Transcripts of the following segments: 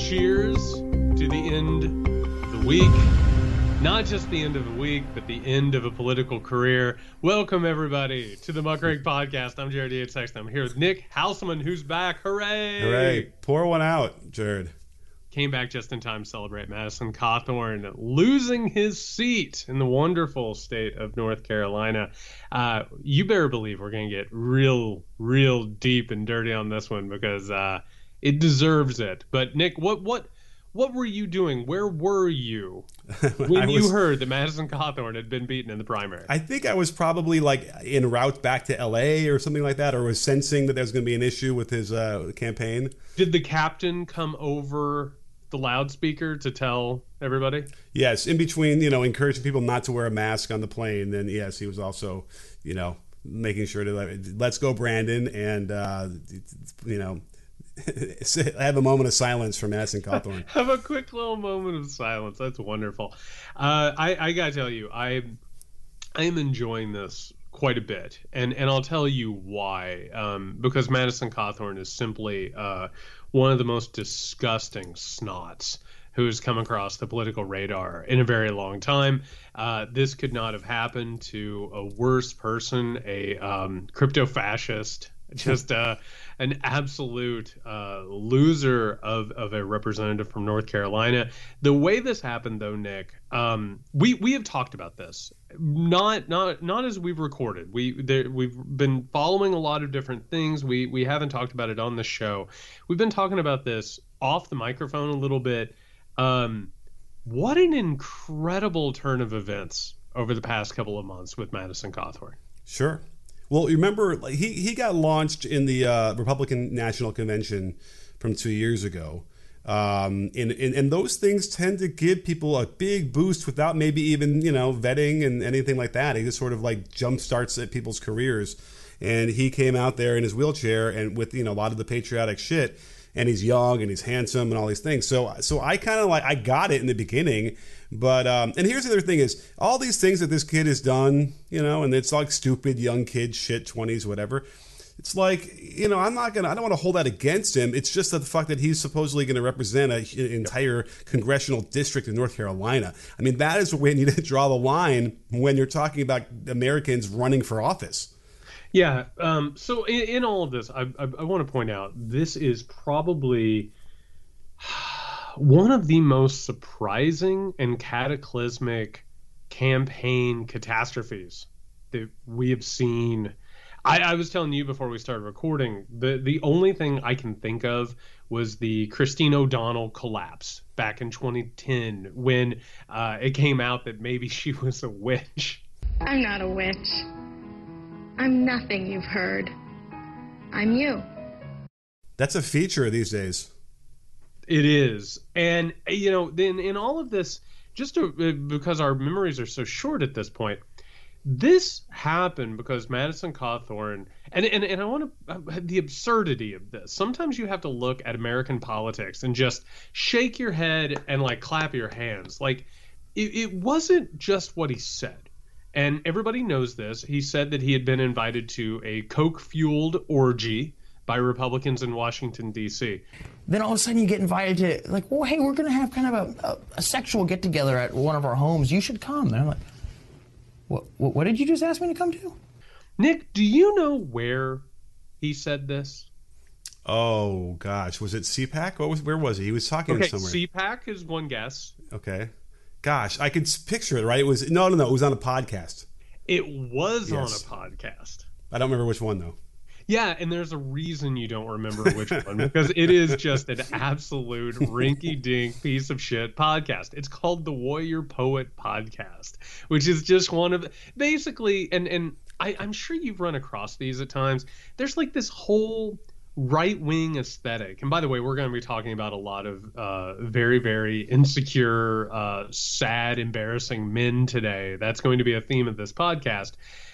cheers to the end of the week. Not just the end of the week, but the end of a political career. Welcome, everybody, to the Muckrake Podcast. I'm Jared D. Sexton. I'm here with Nick Hauselman, who's back. Hooray! Hooray. Pour one out, Jared. Came back just in time to celebrate Madison Cawthorn losing his seat in the wonderful state of North Carolina. Uh, you better believe we're going to get real, real deep and dirty on this one because uh, it deserves it. But Nick, what what what were you doing? Where were you when was, you heard that Madison Cawthorn had been beaten in the primary? I think I was probably like en route back to L.A. or something like that, or was sensing that there was going to be an issue with his uh, campaign. Did the captain come over the loudspeaker to tell everybody? Yes, in between, you know, encouraging people not to wear a mask on the plane. Then yes, he was also, you know, making sure to let's go Brandon and uh, you know have a moment of silence for Madison Cawthorn. have a quick little moment of silence. That's wonderful. Uh, I, I gotta tell you, I I am enjoying this quite a bit, and and I'll tell you why. Um, because Madison Cawthorn is simply uh, one of the most disgusting snots who's come across the political radar in a very long time. Uh, this could not have happened to a worse person, a um, crypto fascist, just uh, an absolute uh, loser of, of a representative from North Carolina. The way this happened, though, Nick, um, we we have talked about this, not not not as we've recorded. We there, we've been following a lot of different things. We we haven't talked about it on the show. We've been talking about this off the microphone a little bit. Um, what an incredible turn of events over the past couple of months with Madison Cawthorn. Sure. Well, remember he he got launched in the uh, Republican National Convention from two years ago. Um, and, and, and those things tend to give people a big boost without maybe even you know vetting and anything like that. He just sort of like jump starts at people's careers. And he came out there in his wheelchair and with you know a lot of the patriotic shit and he's young and he's handsome and all these things. So so I kind of like I got it in the beginning, but um, and here's the other thing is all these things that this kid has done, you know, and it's like stupid young kid shit, twenties, whatever. It's like you know I'm not gonna I don't want to hold that against him. It's just that the fact that he's supposedly going to represent an entire congressional district in North Carolina. I mean that is where you need to draw the line when you're talking about Americans running for office. Yeah. Um, so in, in, all of this, I, I, I want to point out this is probably one of the most surprising and cataclysmic campaign catastrophes that we have seen. I, I, was telling you before we started recording, the the only thing I can think of was the Christine O'Donnell collapse back in 2010 when uh, it came out that maybe she was a witch. I'm not a witch. I'm nothing you've heard. I'm you. That's a feature these days. It is. And, you know, then in all of this, just to, uh, because our memories are so short at this point, this happened because Madison Cawthorn, and, and, and I want to, uh, the absurdity of this. Sometimes you have to look at American politics and just shake your head and like clap your hands. Like, it, it wasn't just what he said and everybody knows this. He said that he had been invited to a coke fueled orgy by Republicans in Washington, D.C. Then all of a sudden you get invited to, like, well, hey, we're going to have kind of a, a, a sexual get together at one of our homes. You should come. And I'm like, what, what, what did you just ask me to come to? Nick, do you know where he said this? Oh gosh, was it CPAC? What was where was he? He was talking okay, somewhere. CPAC is one guess. Okay gosh, I could picture it. Right? It was no, no, no. It was on a podcast. It was yes. on a podcast. I don't remember which one though. Yeah, and there's a reason you don't remember which one because it is just an absolute rinky-dink piece of shit podcast. It's called the Warrior Poet Podcast, which is just one of basically, and and I, I'm sure you've run across these at times. There's like this whole right wing aesthetic. And by the way, we're going to be talking about a lot of uh, very, very insecure, uh, sad, embarrassing men today. That's going to be a theme of this podcast.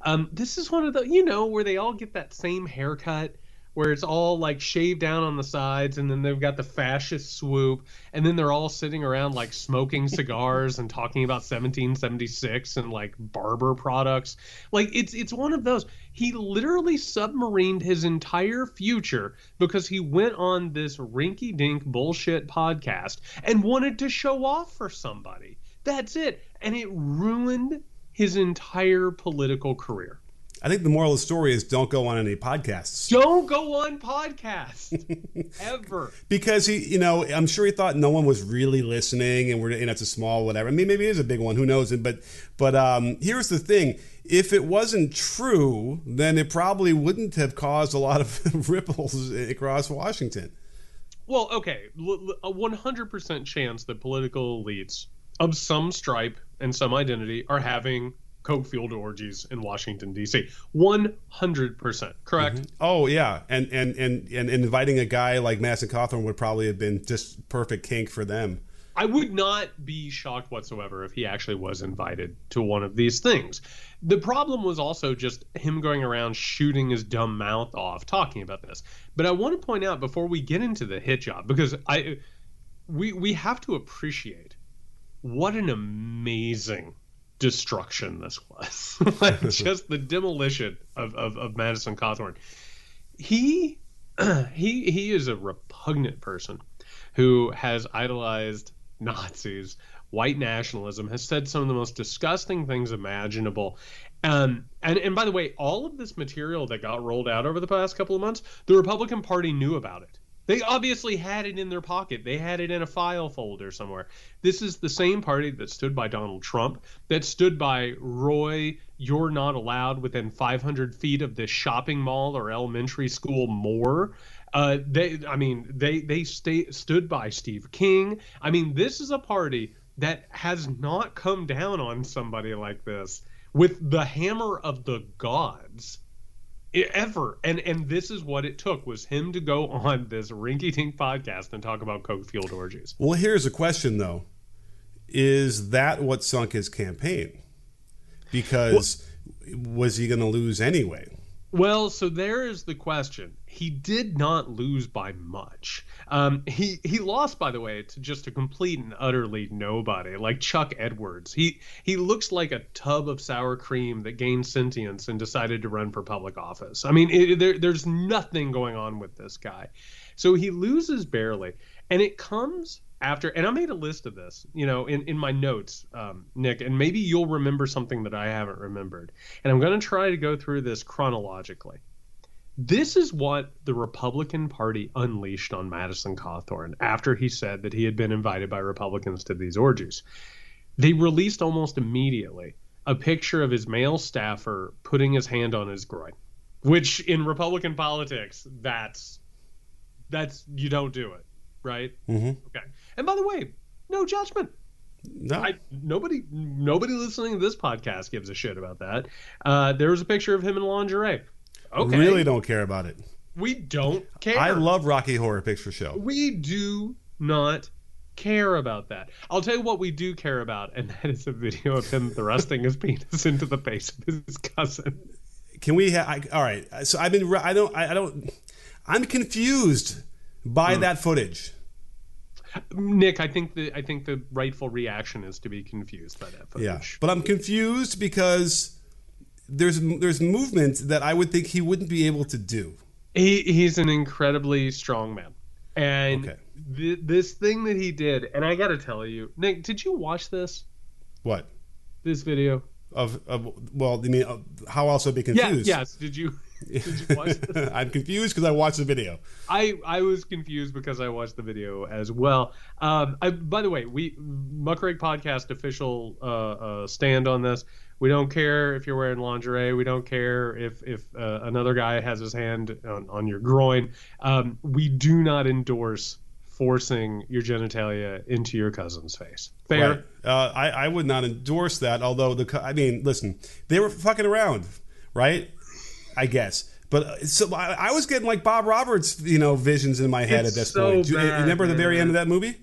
Um, this is one of the, you know, where they all get that same haircut. Where it's all like shaved down on the sides and then they've got the fascist swoop and then they're all sitting around like smoking cigars and talking about 1776 and like barber products. Like it's it's one of those. He literally submarined his entire future because he went on this rinky dink bullshit podcast and wanted to show off for somebody. That's it. And it ruined his entire political career I think the moral of the story is don't go on any podcasts. Don't go on podcasts ever. Because he, you know, I'm sure he thought no one was really listening, and we're, know, it's a small whatever. I mean, maybe it is a big one. Who knows? But, but um, here's the thing: if it wasn't true, then it probably wouldn't have caused a lot of ripples across Washington. Well, okay, a 100% chance that political elites of some stripe and some identity are having coke fueled orgies in Washington D.C. One hundred percent correct. Mm-hmm. Oh yeah, and, and and and inviting a guy like Madison Cawthorn would probably have been just perfect kink for them. I would not be shocked whatsoever if he actually was invited to one of these things. The problem was also just him going around shooting his dumb mouth off talking about this. But I want to point out before we get into the hit job because I we we have to appreciate what an amazing destruction this was. like just the demolition of, of, of Madison Cawthorn. He he he is a repugnant person who has idolized Nazis, white nationalism, has said some of the most disgusting things imaginable. Um, and and by the way, all of this material that got rolled out over the past couple of months, the Republican Party knew about it. They obviously had it in their pocket. They had it in a file folder somewhere. This is the same party that stood by Donald Trump, that stood by Roy, you're not allowed within 500 feet of this shopping mall or elementary school Moore. Uh, they, I mean, they they stay, stood by Steve King. I mean, this is a party that has not come down on somebody like this with the hammer of the gods ever. And and this is what it took was him to go on this rinky dink podcast and talk about coke fueled orgies. Well here's a question though. Is that what sunk his campaign? Because well, was he going to lose anyway? Well, so there is the question. He did not lose by much. Um, he he lost, by the way, to just a complete and utterly nobody, like Chuck Edwards. He he looks like a tub of sour cream that gained sentience and decided to run for public office. I mean, it, there, there's nothing going on with this guy. So he loses barely, and it comes after and i made a list of this you know in, in my notes um, nick and maybe you'll remember something that i haven't remembered and i'm going to try to go through this chronologically this is what the republican party unleashed on madison cawthorn after he said that he had been invited by republicans to these orgies they released almost immediately a picture of his male staffer putting his hand on his groin which in republican politics that's that's you don't do it right? Mm-hmm. Okay. And by the way, no judgment. No, I, nobody, nobody listening to this podcast gives a shit about that. Uh, there was a picture of him in lingerie. Okay. Really don't care about it. We don't care. I love Rocky Horror Picture Show. We do not care about that. I'll tell you what we do care about, and that is a video of him thrusting his penis into the face of his cousin. Can we? Ha- all right. So I've been. I don't. I, I don't. I'm confused by hmm. that footage. Nick, I think the I think the rightful reaction is to be confused by that footage. Yeah, but I'm confused because there's there's movement that I would think he wouldn't be able to do. He he's an incredibly strong man, and okay. th- this thing that he did, and I got to tell you, Nick, did you watch this? What? This video of of well, I mean, uh, how else would I be confused? Yeah, yes. Did you? I'm confused because I watched the video. I, I was confused because I watched the video as well. Um, I, by the way, we Muckrake Podcast official uh, uh, stand on this. We don't care if you're wearing lingerie. We don't care if if uh, another guy has his hand on, on your groin. Um, we do not endorse forcing your genitalia into your cousin's face. Fair. Right. Uh, I I would not endorse that. Although the I mean, listen, they were fucking around, right? I guess. But uh, so I, I, was getting like Bob Roberts, you know, visions in my head it's at this so point. Do you remember man. the very end of that movie?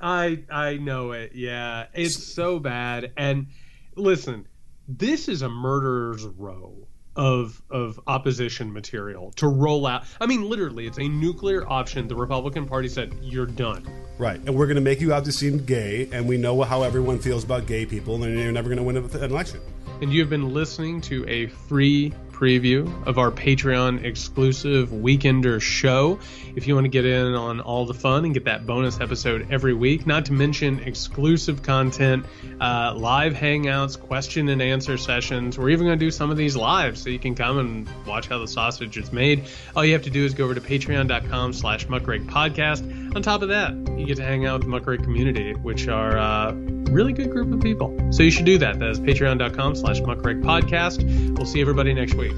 I I know it. Yeah, it's so bad. And listen, this is a murderer's row of of opposition material to roll out. I mean, literally, it's a nuclear option. The Republican Party said, "You're done." Right, and we're going to make you out to seem gay, and we know how everyone feels about gay people, and you're never going to win an election. And you have been listening to a free preview of our Patreon exclusive Weekender show. If you want to get in on all the fun and get that bonus episode every week, not to mention exclusive content, uh, live hangouts, question and answer sessions. We're even going to do some of these live so you can come and watch how the sausage is made. All you have to do is go over to patreon.com slash muckrake podcast. On top of that, you get to hang out with the muckrake community, which are uh, really good group of people. So you should do that. That is patreon.com slash muckrake podcast. We'll see everybody next week.